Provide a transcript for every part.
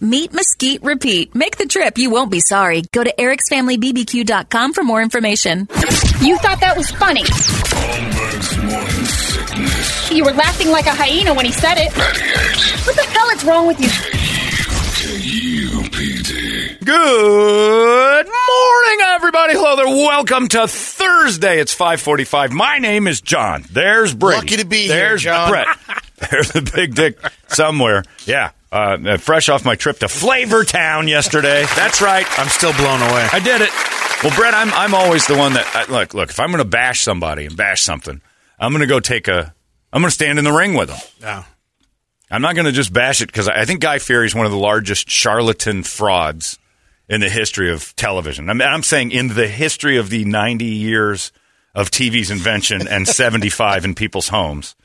Meat, mesquite, repeat. Make the trip, you won't be sorry. Go to ericsfamilybbq.com for more information. You thought that was funny. Holmberg's morning sickness. You were laughing like a hyena when he said it. What the hell is wrong with you? Good morning, everybody. Hello there. Welcome to Thursday. It's 545. My name is John. There's Brady. Lucky to be here, There's John. Brett. There's the big dick somewhere. Yeah. Uh, fresh off my trip to Flavortown yesterday. That's right. I'm still blown away. I did it. Well, Brett, I'm I'm always the one that I, look. Look, if I'm going to bash somebody and bash something, I'm going to go take a. I'm going to stand in the ring with them. Yeah. I'm not going to just bash it because I I think Guy Fieri is one of the largest charlatan frauds in the history of television. I'm, I'm saying in the history of the 90 years of TV's invention and 75 in people's homes,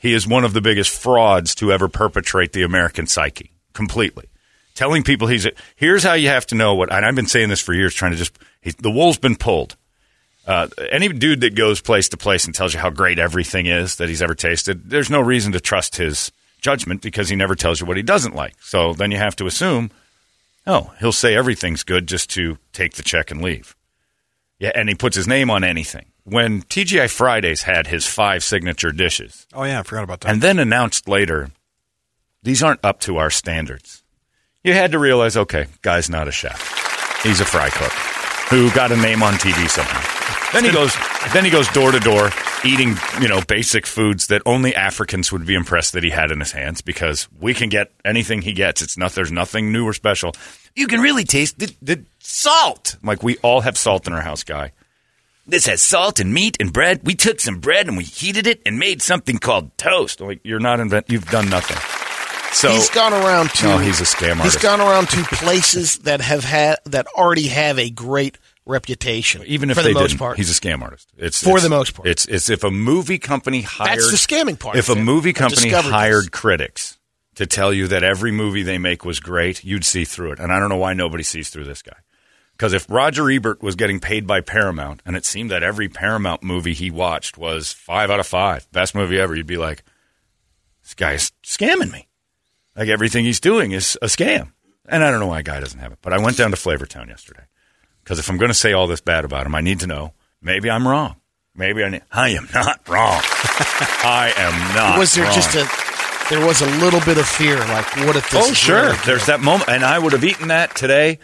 he is one of the biggest frauds to ever perpetrate the American psyche completely. Telling people he's a, here's how you have to know what, and I've been saying this for years, trying to just he, the wool's been pulled. Uh, any dude that goes place to place and tells you how great everything is that he's ever tasted, there's no reason to trust his judgment because he never tells you what he doesn't like. So then you have to assume, oh, he'll say everything's good just to take the check and leave. Yeah, and he puts his name on anything. When TGI Fridays had his five signature dishes, Oh yeah, I forgot about that. and then announced later, these aren't up to our standards. You had to realize, okay, guy's not a chef. He's a fry cook who got a name on TV somehow. Then he goes, then he goes door to door eating, you know, basic foods that only Africans would be impressed that he had in his hands because we can get anything he gets. It's not, there's nothing new or special. You can really taste the, the salt. Like we all have salt in our house, guy. This has salt and meat and bread. We took some bread and we heated it and made something called toast. Like you're not invent. You've done nothing. So he's gone around to. No, he's a scam He's artist. gone around to places that have had that already have a great reputation. even if for they the most didn't, part, he's a scam artist. It's For it's- the most part. It's it's if a movie company hired That's the scamming part If a movie company hired this. critics to tell you that every movie they make was great, you'd see through it. And I don't know why nobody sees through this guy. Because if Roger Ebert was getting paid by Paramount, and it seemed that every Paramount movie he watched was five out of five, best movie ever, you'd be like, this guy's scamming me. Like everything he's doing is a scam. And I don't know why a guy doesn't have it. But I went down to Flavortown yesterday. Because if I'm going to say all this bad about him, I need to know maybe I'm wrong. Maybe I, ne- I am not wrong. I am not. was there wrong. just a there was a little bit of fear, like what if this? Oh, sure. really There's that moment. And I would have eaten that today.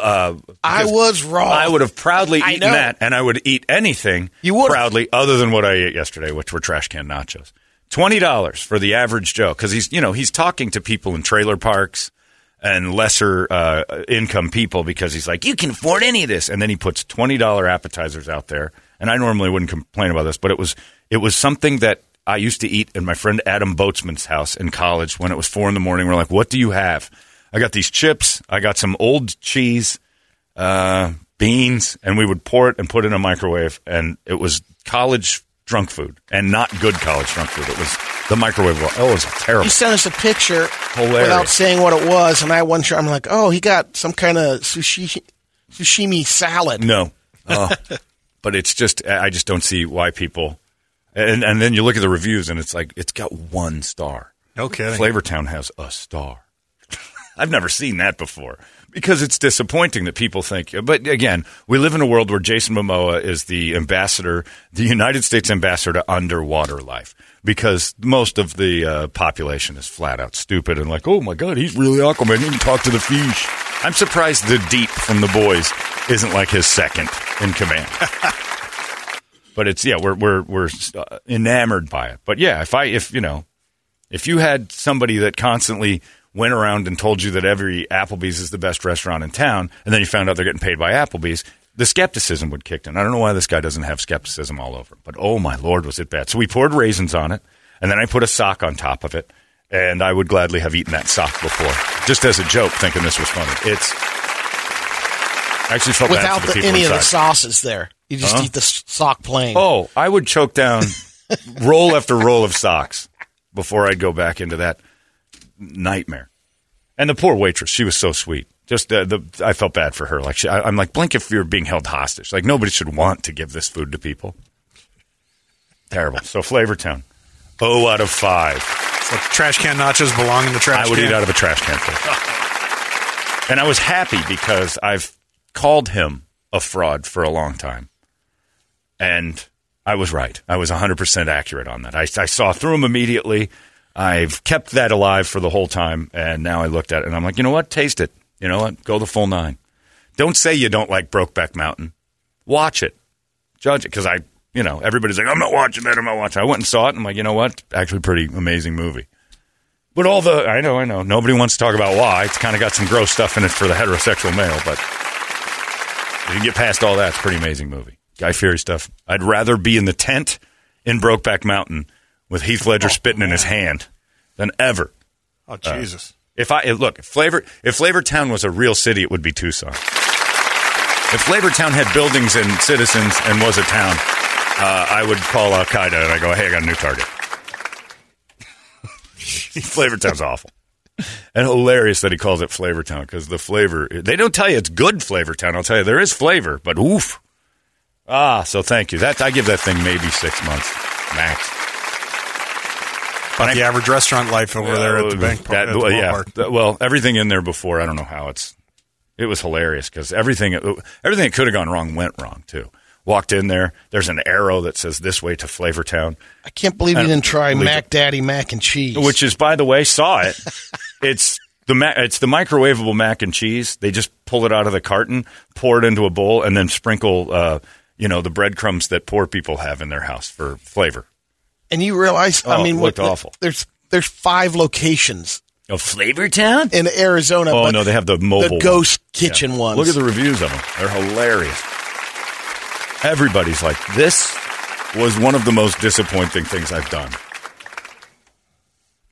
Uh, I was wrong. I would have proudly I eaten know. that, and I would eat anything You would've. proudly other than what I ate yesterday, which were trash can nachos. Twenty dollars for the average Joe because he's you know he's talking to people in trailer parks and lesser uh, income people because he's like you can afford any of this, and then he puts twenty dollar appetizers out there. And I normally wouldn't complain about this, but it was it was something that I used to eat in my friend Adam Boatsman's house in college when it was four in the morning. We're like, what do you have? I got these chips. I got some old cheese, uh, beans, and we would pour it and put it in a microwave. And it was college drunk food and not good college drunk food. It was the microwave. Oh, it was terrible. You sent us a picture Hilarious. without saying what it was, and I wasn't sure. I'm like, oh, he got some kind of sushi, sashimi salad. No. Oh. but it's just, I just don't see why people. And, and then you look at the reviews and it's like, it's got one star. No kidding. Flavortown has a star. I've never seen that before because it's disappointing that people think. But again, we live in a world where Jason Momoa is the ambassador, the United States ambassador to underwater life because most of the uh, population is flat out stupid and like, oh my God, he's really Aquaman. He can talk to the fish. I'm surprised the deep from the boys isn't like his second in command. but it's yeah, we're we're we're uh, enamored by it. But yeah, if I if you know if you had somebody that constantly went around and told you that every Applebee's is the best restaurant in town, and then you found out they're getting paid by Applebee's, the skepticism would kick in. I don't know why this guy doesn't have skepticism all over, but oh my lord, was it bad! So we poured raisins on it, and then I put a sock on top of it, and I would gladly have eaten that sock before, just as a joke, thinking this was funny. It's I actually felt Without the the, any of the sauces there. You just Huh? eat the sock plain. Oh, I would choke down roll after roll of socks before I'd go back into that nightmare. And the poor waitress, she was so sweet. Just uh, the, I felt bad for her. Like she, I, I'm like, blink if you're being held hostage. Like nobody should want to give this food to people. Terrible. So Flavortown, oh out of five. Trash can nachos belong in the trash I would can. eat out of a trash can. Too. and I was happy because I've called him a fraud for a long time. And I was right. I was 100% accurate on that. I, I saw through him immediately. I've kept that alive for the whole time. And now I looked at it and I'm like, you know what? Taste it. You know what? Go the full nine. Don't say you don't like Brokeback Mountain. Watch it. Judge it. Because I, you know, everybody's like, I'm not watching that. I'm not watching. I went and saw it. And I'm like, you know what? Actually, pretty amazing movie. But all the, I know, I know. Nobody wants to talk about why. It's kind of got some gross stuff in it for the heterosexual male, but if you get past all that, it's a pretty amazing movie. Guy Fieri stuff. I'd rather be in the tent in Brokeback Mountain with Heath Ledger spitting in his hand than ever. Oh Jesus! If I look, if Flavor, if Flavortown was a real city, it would be Tucson. If Flavortown had buildings and citizens and was a town, uh, I would call Al Qaeda and I go, "Hey, I got a new target." Flavortown's awful. And hilarious that he calls it Flavortown because the flavor, they don't tell you it's good Flavortown. I'll tell you, there is flavor, but oof. Ah, so thank you. That I give that thing maybe six months max. But the average restaurant life over there at the bank That- at the well, yeah. ballpark. Well, everything in there before, I don't know how it's. It was hilarious because everything everything that could have gone wrong went wrong too. Walked in there. There's an arrow that says this way to Flavortown, I can't believe you Uh, didn't try leave Mac Daddy mac and cheese. which is, by the way, saw it. it's the ma- it's the microwavable mac and cheese. They just pull it out of the carton, pour it into a bowl, and then sprinkle, uh, you know, the breadcrumbs that poor people have in their house for flavor. And you realize, Oh, I mean, looked what- awful. There's there's five locations Of Flavor Town in Arizona. Oh no, they have the mobile the one. ghost kitchen Yeah. ones. Look at the reviews of them; they're hilarious. Everybody's like, "This was one of the most disappointing things I've done."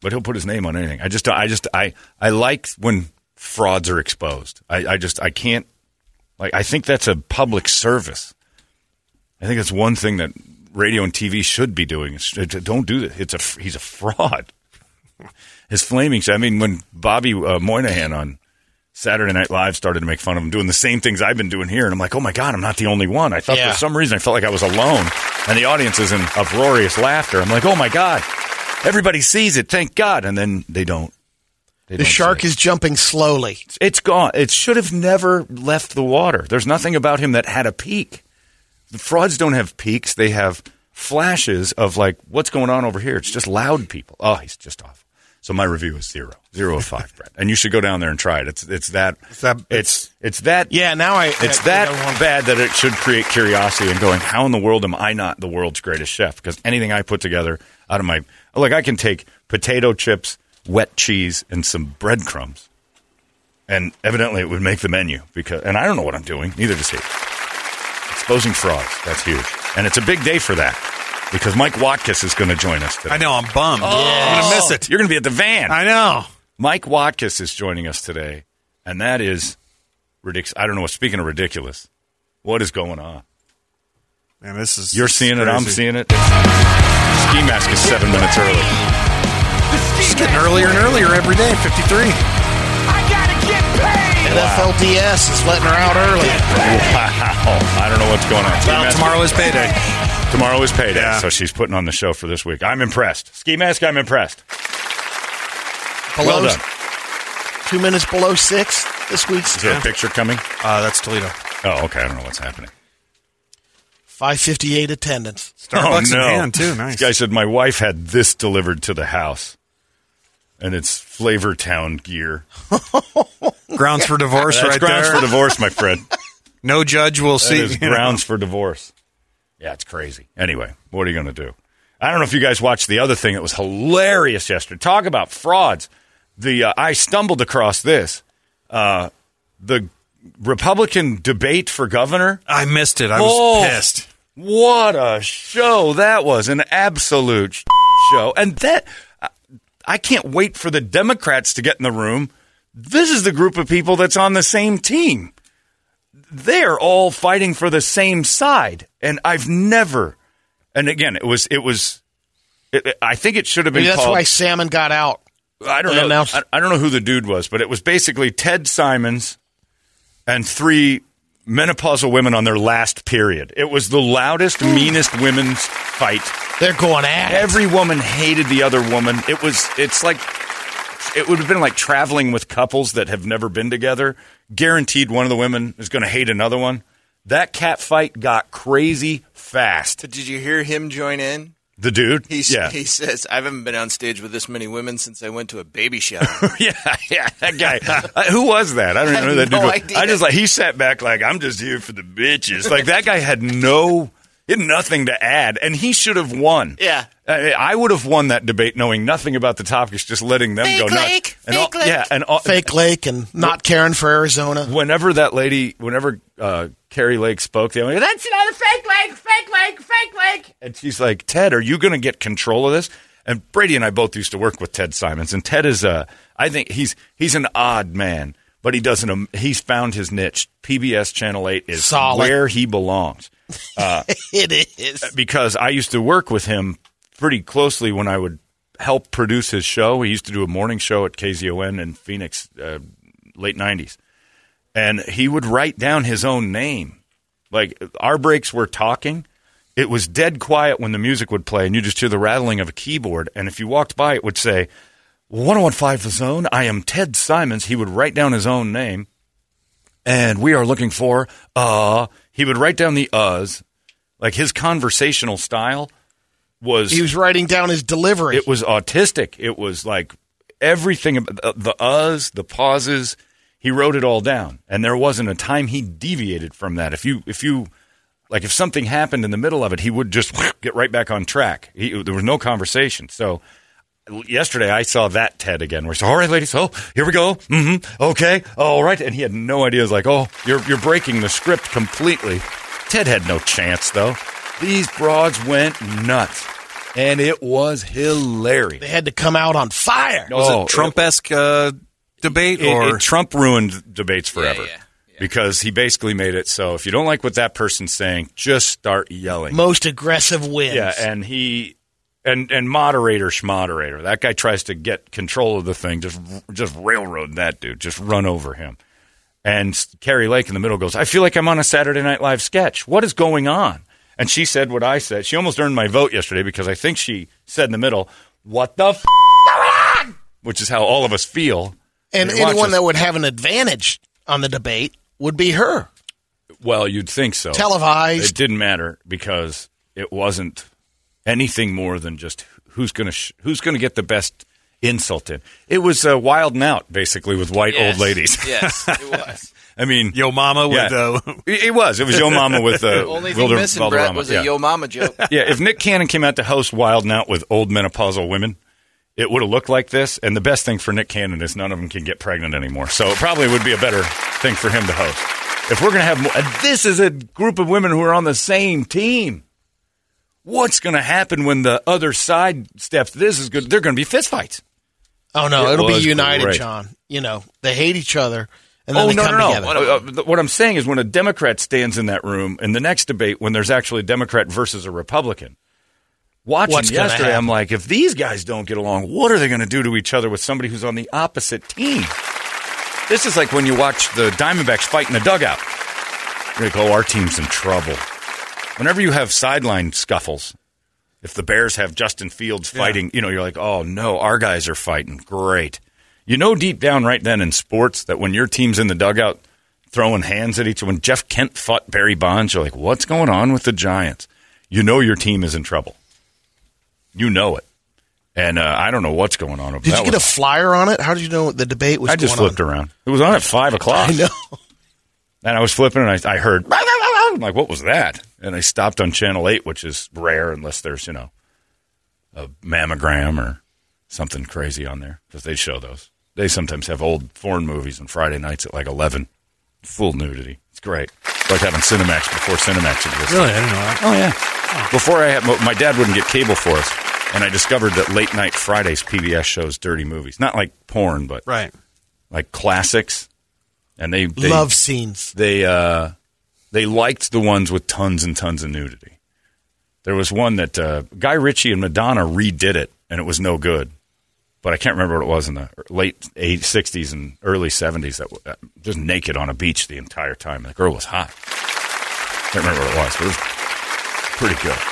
But he'll put his name on anything. I just, I just, I, I like when frauds are exposed. I, I just, I can't. Like, I think that's a public service. I think that's one thing that radio and TV should be doing. Is, don't do that. It's a, he's a fraud. His flaming. I mean, when Bobby uh, Moynihan on Saturday Night Live started to make fun of him doing the same things I've been doing here, and I'm like, oh my god, I'm not the only one. I thought Yeah. for some reason I felt like I was alone, and the audience is in uproarious laughter. I'm like, oh my god, everybody sees it, thank God, and then they don't. They the don't shark is jumping slowly. It's gone. It should have never left the water. There's nothing about him that had a peak. The frauds don't have peaks. They have flashes of like what's going on over here. It's just loud people. Oh, he's just awful. So my review is zero, zero of five, Brett. And you should go down there and try it. It's it's that that- it's it's that Yeah, now I. it's I- that I bad that it should create curiosity and going, how in the world am I not the world's greatest chef? Because anything I put together out of my like, I can take potato chips, wet cheese, and some breadcrumbs, and evidently it would make the menu. Because and I don't know what I'm doing. Neither does he. Exposing frauds. That's huge, and it's a big day for that because Mike Watkiss is going to join us today. I know. I'm bummed. Oh. I'm gonna miss it. You're going to be at the van. I know. Mike Watkiss is joining us today, and that is ridiculous. I don't know. Speaking of ridiculous, what is going on? Man, this is You're seeing it. I'm seeing it. Ski mask is seven minutes early. It's getting earlier and earlier every day. 53. NFLDS is letting her out early. Wow. I don't know what's going on. Well, tomorrow is payday. Tomorrow is payday, Yeah. so she's putting on the show for this week. I'm impressed. Ski mask, I'm impressed. Below, Well done. two minutes below six this week's Is there a picture coming? Uh, that's Toledo. Oh, okay. I don't know what's happening. 558 attendance. Starbucks oh, no. in hand, too. Nice. This guy said my wife had this delivered to the house, and it's Flavor Town gear. Grounds for divorce That's right grounds there. for divorce, my friend. no judge will That see. is you know. grounds for divorce. Yeah, it's crazy. Anyway, what are you going to do? I don't know if you guys watched the other thing that was hilarious yesterday. Talk about frauds. The uh, I stumbled across this. Uh, the Republican debate for governor. I missed it. I was Oh, pissed. What a show that was! An absolute show, and that I can't wait for the Democrats to get in the room. This is the group of people that's on the same team. They're all fighting for the same side, and I've never. And again, it was it was. It, I think it should have been Maybe that's called. why Salmon got out. I don't know. announced- I, I don't know who the dude was, but it was basically Ted Simons and three menopausal women on their last period. It was the loudest, meanest women's fight. They're going at it. Every woman hated the other woman. It was. It's like it would have been like traveling with couples that have never been together. Guaranteed, one of the women is going to hate another one. That cat fight got crazy fast. Did you hear him join in? The dude, He's, yeah, He says, I haven't been on stage with this many women since I went to a baby shower. yeah, yeah, that guy. Uh, who was that? I don't even know that no dude. idea. I just like he sat back like I'm just here for the bitches. Like that guy had no, he had nothing to add, and he should have won. Yeah. I, I would have won that debate knowing nothing about the topics, just letting them go nuts. Lake, and fake all, Lake. Yeah, and all, Fake Lake and not caring for Arizona. whenever that lady, whenever uh, Kari Lake spoke, they were like, "That's another fake lake, fake lake, fake lake," and she's like, "Ted, are you going to get control of this?" And Brady and I both used to work with Ted Simons, and Ted is a, I think he's he's an odd man, but he doesn't. um, He's found his niche. PBS Channel Eight is Solid. where he belongs It is. because I used to work with him pretty closely when I would help produce his show. He used to do a morning show at KZON in Phoenix, uh, late '90s, and he would write down his own name. Like our breaks were talking. It was dead quiet when the music would play, and you just hear the rattling of a keyboard. And if you walked by, it would say, 1015 The Zone, I am Ted Simons. He would write down his own name, and we are looking for, uh, he would write down the uhs. Like his conversational style was He was writing down his delivery. it was autistic. It was like everything the, uh, the uhs, the pauses. He wrote it all down, and there wasn't a time he deviated from that. If you if you like if something happened in the middle of it, he would just get right back on track. He, there was no conversation. So yesterday I saw that Ted again. We're said, "All right, ladies, oh here we go. Mm-hmm. Okay, all right," and he had no idea. It was like, "Oh, you're you're breaking the script completely." Ted had no chance though. These broads went nuts, and it was hilarious. they had to come out on fire. Was Oh, it Trump esque uh, debate It- or it- Trump ruined debates forever yeah, because he basically made it so if you don't like what that person's saying, just start yelling. Most aggressive wins. yeah, and he and and moderator schmoderator. That guy tries to get control of the thing. Just just railroad that dude. Just run over him. And Kari Lake in the middle goes, I feel like I'm on a Saturday Night Live sketch. What is going on? And she said what I said. She almost earned my vote yesterday because I think she said in the middle, What the f- going on? Which is how all of us feel. and when you watch anyone that would have an advantage on the debate would be her. Well, you'd think so. Televised. It didn't matter because it wasn't anything more than just who's going to sh- who's going to get the best insult in. It was uh, wild and out basically with white Yes. old ladies. yes, it was. I mean, Yo Mama with yeah. uh, it it was. It was Yo Mama with uh, Only thing Wilder- missing, Valderrama. Brett, was yeah. a Yo Mama joke. yeah, if Nick Cannon came out to host Wild and Out with old menopausal women, it would have looked like this. And the best thing for Nick Cannon is none of them can get pregnant anymore. So it probably would be a better thing for him to host. If we're going to have more, this is a group of women who are on the same team. What's going to happen when the other side steps? This is good. They're going to be fistfights. Oh no, It it'll be united, great. John. You know, they hate each other, and then oh they no, come no, together. no! What, uh, what I'm saying is, when a Democrat stands in that room in the next debate, when there's actually a Democrat versus a Republican, watching What's yesterday, I'm like, if these guys don't get along, what are they going to do to each other with somebody who's on the opposite team? This is like when you watch the Diamondbacks fight in the dugout. You're like, oh, our team's in trouble. Whenever you have sideline scuffles, if the Bears have Justin Fields fighting, you know, you're like, oh no, our guys are fighting. Great. You know deep down right then in sports that when your team's in the dugout throwing hands at each when Jeff Kent fought Barry Bonds, you're like, what's going on with the Giants? You know your team is in trouble. You know it. And uh, I don't know what's going on. Did you get a flyer on it? How did you know the debate was? I just flipped on? around. It was on at five o'clock. I know. And I was flipping, and I, I heard, I'm like, what was that? And I stopped on channel eight, which is rare unless there's, you know, a mammogram or something crazy on there because they show those. They sometimes have old foreign movies on Friday nights at like 11, full nudity. It's great. It's like having Cinemax before Cinemax existed. Really? I didn't know that. Oh yeah. Before I had my dad wouldn't get cable for us, and I discovered that late night Fridays PBS shows dirty movies, not like porn, but Right. like classics. And they, they Love scenes. they uh, they liked the ones with tons and tons of nudity. There was one that uh, Guy Ritchie and Madonna redid it, and it was no good. But I can't remember what it was in the late eight, 60s and early 70s. That uh, just naked on a beach the entire time. The girl was hot. I Can't remember what it was, but it was pretty good.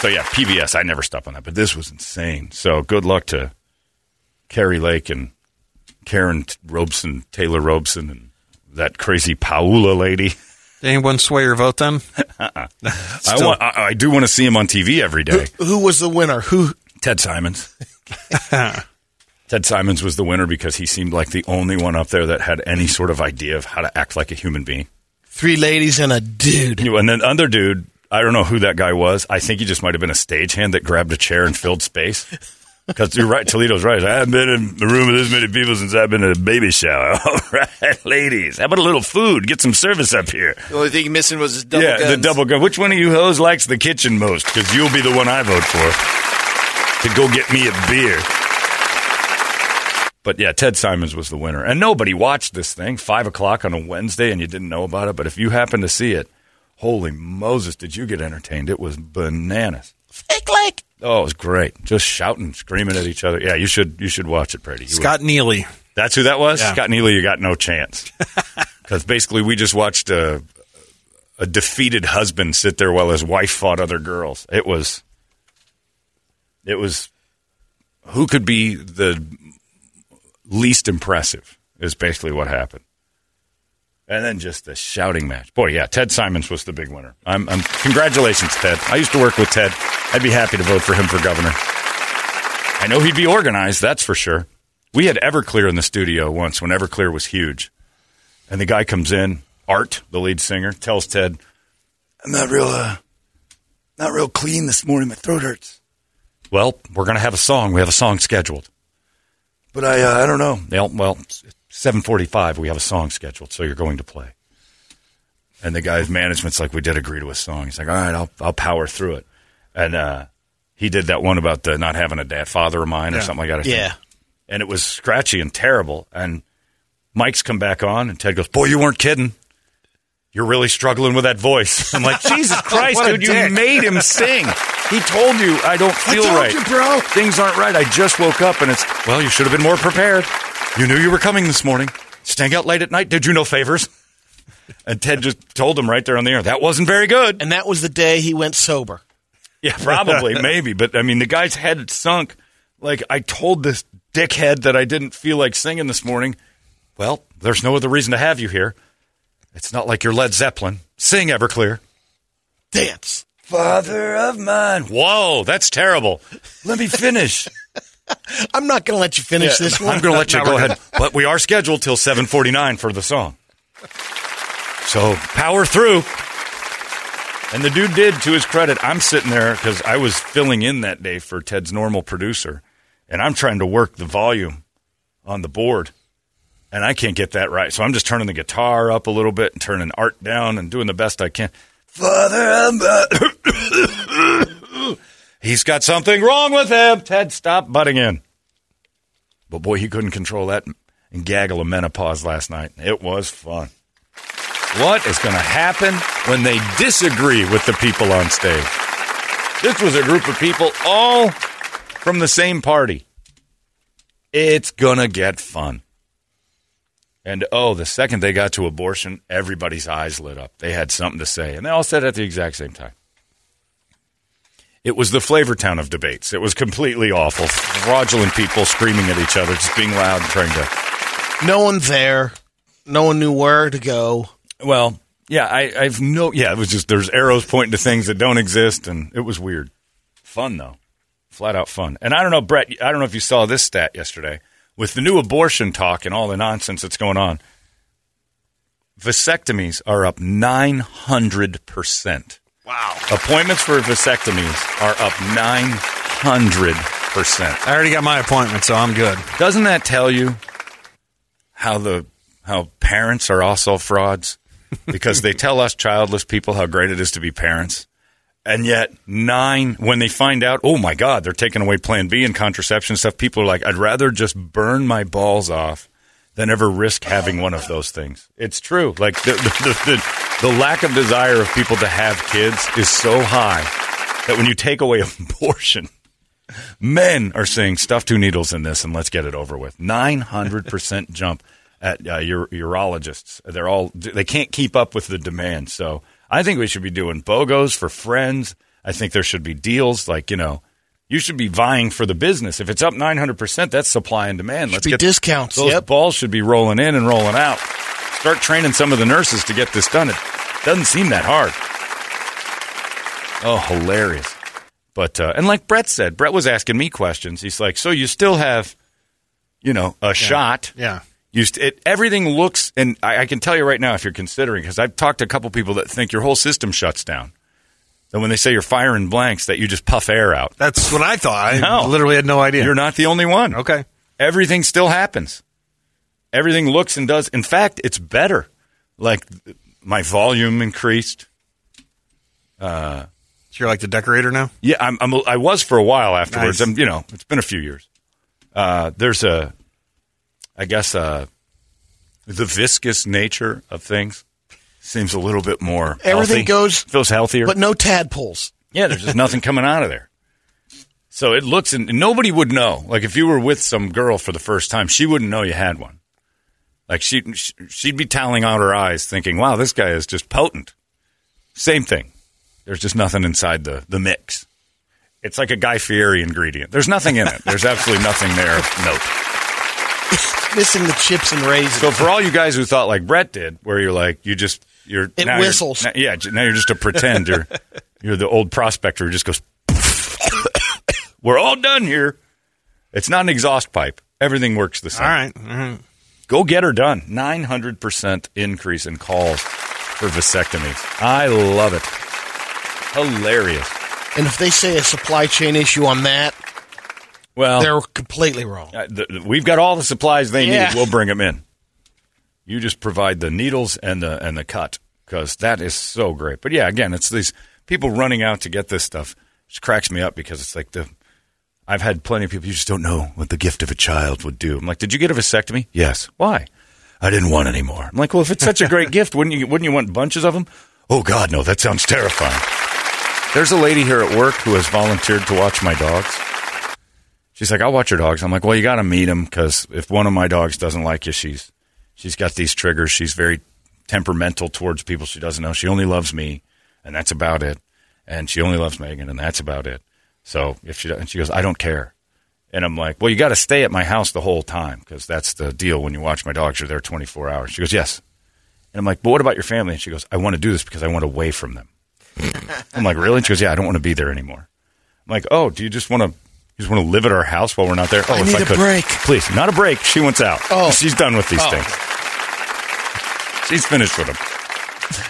So yeah, PBS. I never stop on that, but this was insane. So good luck to Kari Lake and Karrin Robson, Taylor Robson, and that crazy Paula lady. Did anyone sway your vote then? Uh-uh. I want. I, I do want to see him on TV every day. Who was the winner? Who? Ted Simons. Ted Simons was the winner because he seemed like the only one up there that had any sort of idea of how to act like a human being. Three ladies and a dude. You And then other dude, I don't know who that guy was. I think he just might have been a stagehand that grabbed a chair and filled space. Because you're right, Toledo's right. I haven't been in the room with this many people since I've been at a baby shower. All right, ladies, how about a little food? Get some service up here. The only thing missing was his double yeah, the double gun. Which one of you hoes likes the kitchen most? Because you'll be the one I vote for to go get me a beer. But yeah, Ted Simons was the winner. And nobody watched this thing, 5 o'clock on a Wednesday, and you didn't know about it. But if you happen to see it, holy Moses, did you get entertained? It was bananas. Fake Lake. Oh, it was great. Just shouting, screaming at each other. Yeah, you should you should watch it, Brady. You Scott Neely. That's who that was? Yeah. Scott Neely, you got no chance. Because basically, we just watched a, a defeated husband sit there while his wife fought other girls. It was, it was, who could be the least impressive is basically what happened. And then just the shouting match. Boy, yeah, Ted Simons was the big winner. I'm, I'm congratulations, Ted. I used to work with Ted. I'd be happy to vote for him for governor. I know he'd be organized, that's for sure. We had Everclear in the studio once when Everclear was huge. And the guy comes in, Art, the lead singer, tells Ted, I'm not real uh not real clean this morning, my throat hurts. Well, we're gonna have a song. We have a song scheduled. But I uh, I don't know. Well, well, seven forty five we have a song scheduled, so you're going to play. And the guy's management's like, we did agree to a song. He's like, all right, I'll I'll power through it. And uh, he did that one about the not having a dad father of mine or something like that. I. Yeah. And it was scratchy and terrible. And Mike's come back on, and Ted goes, "Boy, you weren't kidding. You're really struggling with that voice." I'm like, "Jesus Christ, What a dude! You dick." made him sing. He told you I don't feel told right, you, bro. Things aren't right. I just woke up, and it's well, you should have been more prepared. You knew you were coming this morning. Staying out late at night. Did you no favors?" And Ted just told him right there on the air that wasn't very good. And that was the day he went sober. Yeah, probably, maybe. But I mean, the guy's head had sunk. Like, I told this dickhead that I didn't feel like singing this morning. Well, there's no other reason to have you here. It's not like you're Led Zeppelin. Sing Everclear. Dance. Father of mine. Whoa, that's terrible. Let me finish. I'm not going to let you finish Yeah, this one. I'm going to let you go ahead, but we are scheduled till 7:49 for the song. So power through. And the dude did, to his credit. I'm sitting there because I was filling in that day for Ted's normal producer, and I'm trying to work the volume on the board, and I can't get that right. So I'm just turning the guitar up a little bit and turning art down and doing the best I can. Father, He's got something wrong with him. Ted, stop butting in. But boy, he couldn't control that and gaggle of menopause last night. It was fun. What is going to happen when they disagree with the people on stage? This was a group of people all from the same party. It's going to get fun. And oh, the second they got to abortion, everybody's eyes lit up. They had something to say, and they all said it at the exact same time. It was the flavor town of debates. It was completely awful. Fraudulent people screaming at each other, just being loud and trying to. No one there. No one knew where to go. Well, yeah, I, I've no. Yeah, it was just there's arrows pointing to things that don't exist, and it was weird. Fun though, flat out fun. And I don't know, Brett. I don't know if you saw this stat yesterday with the new abortion talk and all the nonsense that's going on. Vasectomies are up nine hundred percent. Wow. Appointments for vasectomies are up 900%. I already got my appointment, so I'm good. Doesn't that tell you how the how parents are also frauds? Because they tell us childless people how great it is to be parents. And yet, nine, when they find out, oh my God, they're taking away Plan B and contraception stuff, people are like, I'd rather just burn my balls off than ever risk having one of those things. It's true. Like, the, the, the, the lack of desire of people to have kids is so high that when you take away abortion, men are saying stuff two needles in this and let's get it over with. 900% jump at uh, ur- urologists. They're all, they can't keep up with the demand. So I think we should be doing BOGOs for friends. I think there should be deals like, you know, you should be vying for the business. If it's up 900%, that's supply and demand. Let's be get discounts, Those yep. balls should be rolling in and rolling out. Start training some of the nurses to get this done. It doesn't seem that hard. Oh, hilarious. But uh, and like Brett said, Brett was asking me questions. He's like, "So you still have, you know, a shot? Yeah. St- it, everything looks, and I, I can tell you right now, if you're considering, because I've talked to a couple people that think your whole system shuts down. That when they say you're firing blanks, that you just puff air out. That's what I thought. I No. literally had no idea. You're not the only one. Okay. Everything still happens. Everything looks and does. In fact, it's better. Like my volume increased. So you're like the decorator now? Yeah, I'm, I'm, I was for a while afterwards. Nice. I'm, you know, it's been a few years. Uh, there's a, I guess, uh, the viscous nature of things seems a little bit more. Everything healthy. goes- feels healthier. But no tadpoles. yeah, there's just nothing coming out of there. So it looks, and nobody would know. Like if you were with some girl for the first time, she wouldn't know you had one. Like she, she'd be toweling out her eyes, thinking, "Wow, this guy is just potent." Same thing. There's just nothing inside the the mix. It's like a Guy Fieri ingredient. There's nothing in it. There's absolutely nothing there. of Note. Missing the chips and raisins. So for all you guys who thought like Brett did, where you're like you just you're It now you're- whistles. now- yeah, now you're just a pretend. You're you're the old prospector who just goes. We're all done here. It's not an exhaust pipe. Everything works the same. All right. All right. Go get her done. 900% increase in calls for vasectomies. I love it. Hilarious. and if they say a supply chain issue on that, Well, they're completely wrong. uh, the, we've got all the supplies they Yeah. need. We'll bring them in. You just provide the needles and the and the cut because that is so great. But yeah, again, it's these people running out to get this stuff. Just cracks me up because it's like the. I've had plenty of people. You just don't know what the gift of a child would do. I'm like, did you get a vasectomy? Yes. Why? I didn't want any more. I'm like, well, if it's such a great gift, wouldn't you? Wouldn't you want bunches of them? Oh God, no. That sounds terrifying. There's a lady here at work who has volunteered to watch my dogs. She's like, I'll watch your dogs. I'm like, well, you got to meet them because if one of my dogs doesn't like you, she's she's got these triggers. She's very temperamental towards people she doesn't know. She only loves me, and that's about it. And she only loves Megan, and that's about it. So if she and she goes, I don't care. And I'm like, well, you got to stay at my house the whole time because that's the deal. When you watch my dogs, you're there 24 hours. She goes, yes. And I'm like, but what about your family? And she goes, I want to do this because I want away from them. I'm like, really? And she goes, yeah, I don't want to be there anymore. I'm like, oh, do you just want to, just want to live at our house while we're not there? Oh, I if need I a could. break. Please, not a break. She wants out. Oh. She's done with these Oh. things. She's finished with them.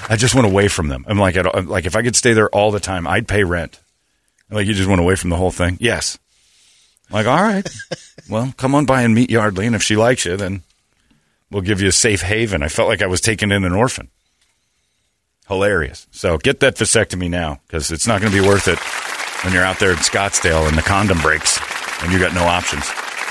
I just went away from them. I'm like, I don't- like if I could stay there all the time, I'd pay rent. Like you just went away from the whole thing. Yes. I'm like, all right. well, come on by and meet Yardley, and if she likes you, then we'll give you a safe haven. I felt like I was taking in an orphan. Hilarious. So get that vasectomy now because it's not going to be worth it when you're out there in Scottsdale and the condom breaks and you got no options.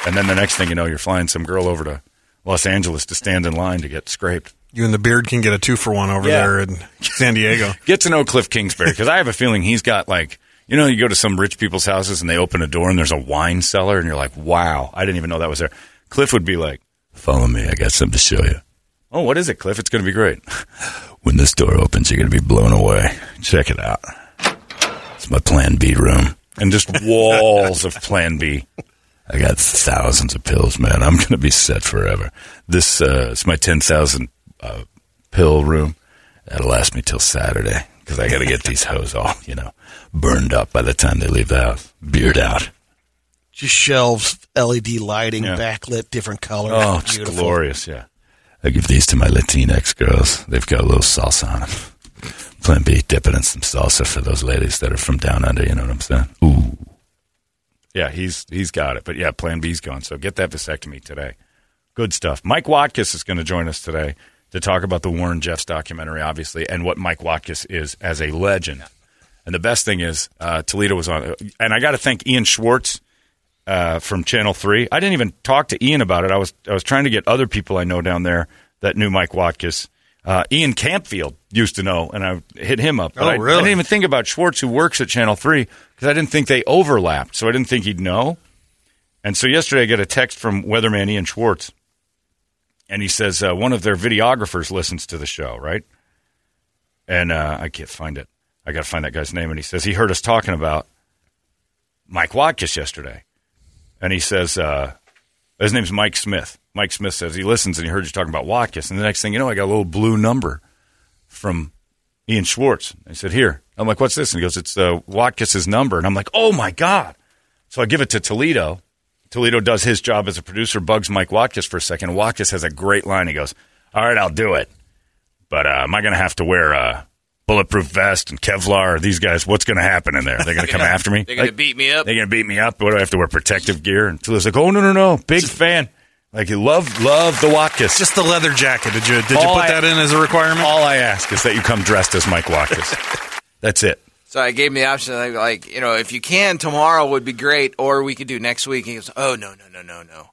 And then the next thing you know, you're flying some girl over to Los Angeles to stand in line to get scraped. You and the beard can get a two for one over Yeah. there in San Diego. Get to know Kliff Kingsbury because I have a feeling he's got like you know you go to some rich people's houses and they open a door and there's a wine cellar and you're like wow I didn't even know that was there. Kliff would be like, "Follow me, I got something to show you." Oh, what is it, Kliff? It's going to be great. when this door opens, you're going to be blown away. Check it out. It's my Plan B room and just walls of Plan B. I got thousands of pills, man. I'm going to be set forever. This uh, is my ten thousand uh, pill room. That'll last me till Saturday because I got to get these hoes all, you know, burned up by the time they leave the house. Beard out. Just shelves, LED lighting, Yeah. backlit, different colors. Oh, it's glorious, yeah. I give these to my Latinx girls. They've got a little salsa on them. Plan B, dipping in some salsa for those ladies that are from down under. You know what I'm saying? Ooh. Yeah, he's he's got it. But yeah, Plan B's gone. So get that vasectomy today. Good stuff. Mike Watkiss is going to join us today to talk about the Warren Jeffs documentary, obviously, and what Mike Watkiss is as a legend. And the best thing is, uh, Toledo was on, and I got to thank Ian Schwartz uh, from Channel Three. I didn't even talk to Ian about it. I was I was trying to get other people I know down there that knew Mike Watkiss. Uh, Ian Campfield used to know, and I hit him up. But Oh, I, I didn't even think about Schwartz, who works at Channel Three, because I didn't think they overlapped. So I didn't think he'd know. And so yesterday, I get a text from weatherman Ian Schwartz, and he says uh, one of their videographers listens to the show, right? And uh, I can't find it. I got to find that guy's name. And he says he heard us talking about Mike Watkiss yesterday, and he says uh, his name's Mike Smith. Mike Smith says he listens and he heard you talking about Watkins. and the next thing you know, I got a little blue number from Ian Schwartz. I said, "Here." I'm like, "What's this?" And he goes, "It's uh, Watkiss's number." And I'm like, "Oh my god!" So I give it to Toledo. Toledo does his job as a producer, bugs Mike Watkins for a second. Watkins has a great line. He goes, "All right, I'll do it, but uh, am I going to have to wear a bulletproof vest and Kevlar? These guys, what's going to happen in there? They're going to come after me? They're going to beat me up. They're going to beat me up. What do I have to wear? Protective gear?" And Toledo's like, "Oh no, no, no, big fan. Like you love love the Watkiss." Just the leather jacket. Did you did you put I- that in as a requirement? All I ask is that you come dressed as Mike Watkiss. That's it. So I gave him the option, like, like, you know, if you can, tomorrow would be great, or we could do next week. He goes, oh, no, no, no, no, no.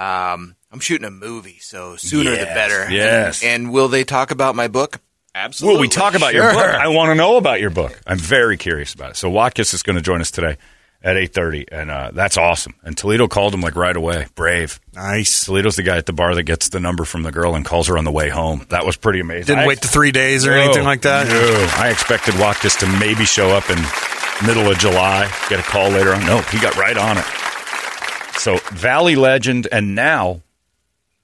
Um, I'm shooting a movie, so sooner the better. yes. And, and will they talk about my book? Absolutely. Will we talk about your book? I want to know about your book. I'm very curious about it. So Watkiss is going to join us today at 8.30, and uh, that's awesome. And Toledo called him like right away. Brave. Nice. Toledo's the guy at the bar that gets the number from the girl and calls her on the way home. That was pretty amazing. Didn't I- wait to three days or No, anything like that. No. I expected Watkiss to maybe show up in middle of July, get a call later on. No, he got right on it. So Valley legend and now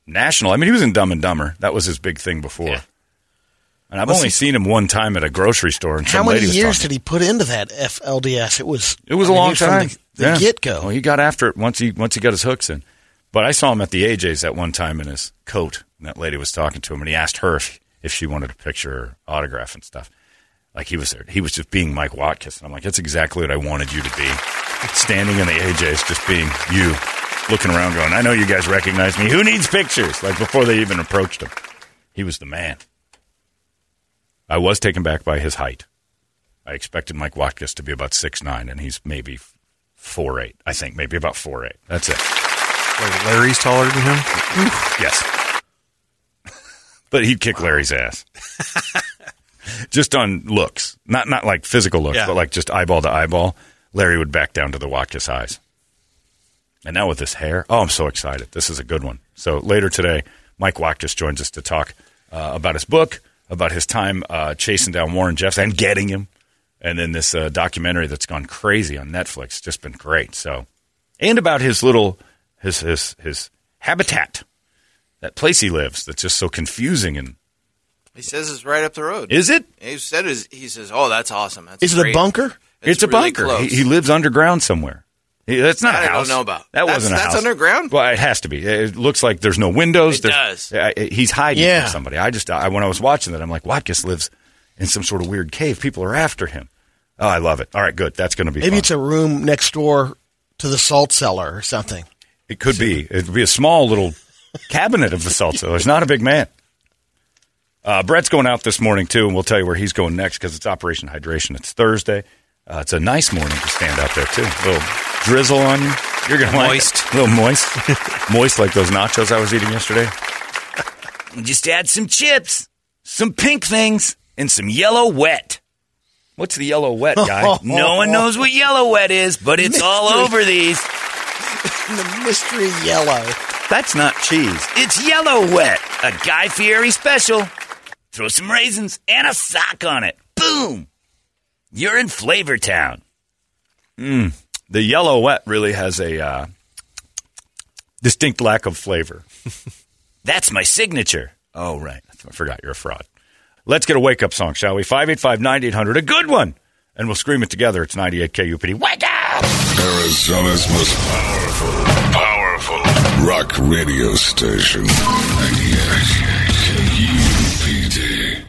national. I mean, he was in Dumb and Dumber. That was his big thing before. And I've only seen him one time at a grocery store. And How some many lady was years did he put into that FLDS? It was. It was I a mean, long from time. The, the Yeah. get go. Well, he got after it once he once he got his hooks in. But I saw him at the AJ's at one time in his coat, and that lady was talking to him, and he asked her if, if she wanted a picture or autograph and stuff. Like he was there, he was just being Mike Watkins. and I'm like, that's exactly what I wanted you to be, standing in the AJ's, just being you, looking around, going, I know you guys recognize me. Who needs pictures? Like before they even approached him, he was the man. I was taken back by his height. I expected Mike Watkiss to be about six nine, and he's maybe four eight. I think maybe about four eight. That's it. Wait, Larry's taller than him. Yes, but he'd kick Larry's ass. just on looks, not not like physical looks, Yeah. but like just eyeball to eyeball. Larry would back down to the Watkiss eyes. And now with this hair, oh, I'm so excited! This is a good one. So later today, Mike Watkiss joins us to talk uh, about his book, about his time uh, chasing down Warren Jeffs and getting him, and then this uh, documentary that's gone crazy on Netflix. Just been great. So, and about his little his his his habitat, that place he lives that's just so confusing. And He says it's right up the road. is it? He said it is, he says, "Oh, that's awesome. That's Is it a bunker? It's, a really bunker. He, he lives underground somewhere. He- That's not That I don't know about. That That's- wasn't a that's house. underground? Well, it has to be. It looks like there's no windows. It There's- does. uh, He's hiding Yeah. from somebody. I just I, when I was watching that, I'm like, Watkiss lives in some sort of weird cave. People are after him. Oh, I love it. All right, good. That's going to be Maybe fun. it's a room next door to the salt cellar or something. It could be. It would be a small little cabinet of the salt cellar. He's not a big man. Uh, Brett's going out this morning too, and we'll tell you where he's going next because it's Operation Hydration. It's Thursday. Uh, it's a nice morning to stand out there too. A little drizzle on you. You're gonna like Moist. it. a little moist, moist like those nachos I was eating yesterday. Just add some chips, some pink things, and some yellow wet. What's the yellow wet guy? no one knows what yellow wet is, but it's all over these. the mystery yellow. That's not cheese. It's yellow wet. A Guy Fieri special. Throw some raisins and a sock on it. Boom. You're in Flavor Town. Mm. The yellow wet really has a uh, distinct lack of flavor. That's my signature. Oh, right. I forgot you're a fraud. Let's get a wake up song, shall we? 585 9800. A good one. And we'll scream it together. It's 98 KUPD. Wake up! Arizona's most powerful, powerful rock radio station. 98 KUPD.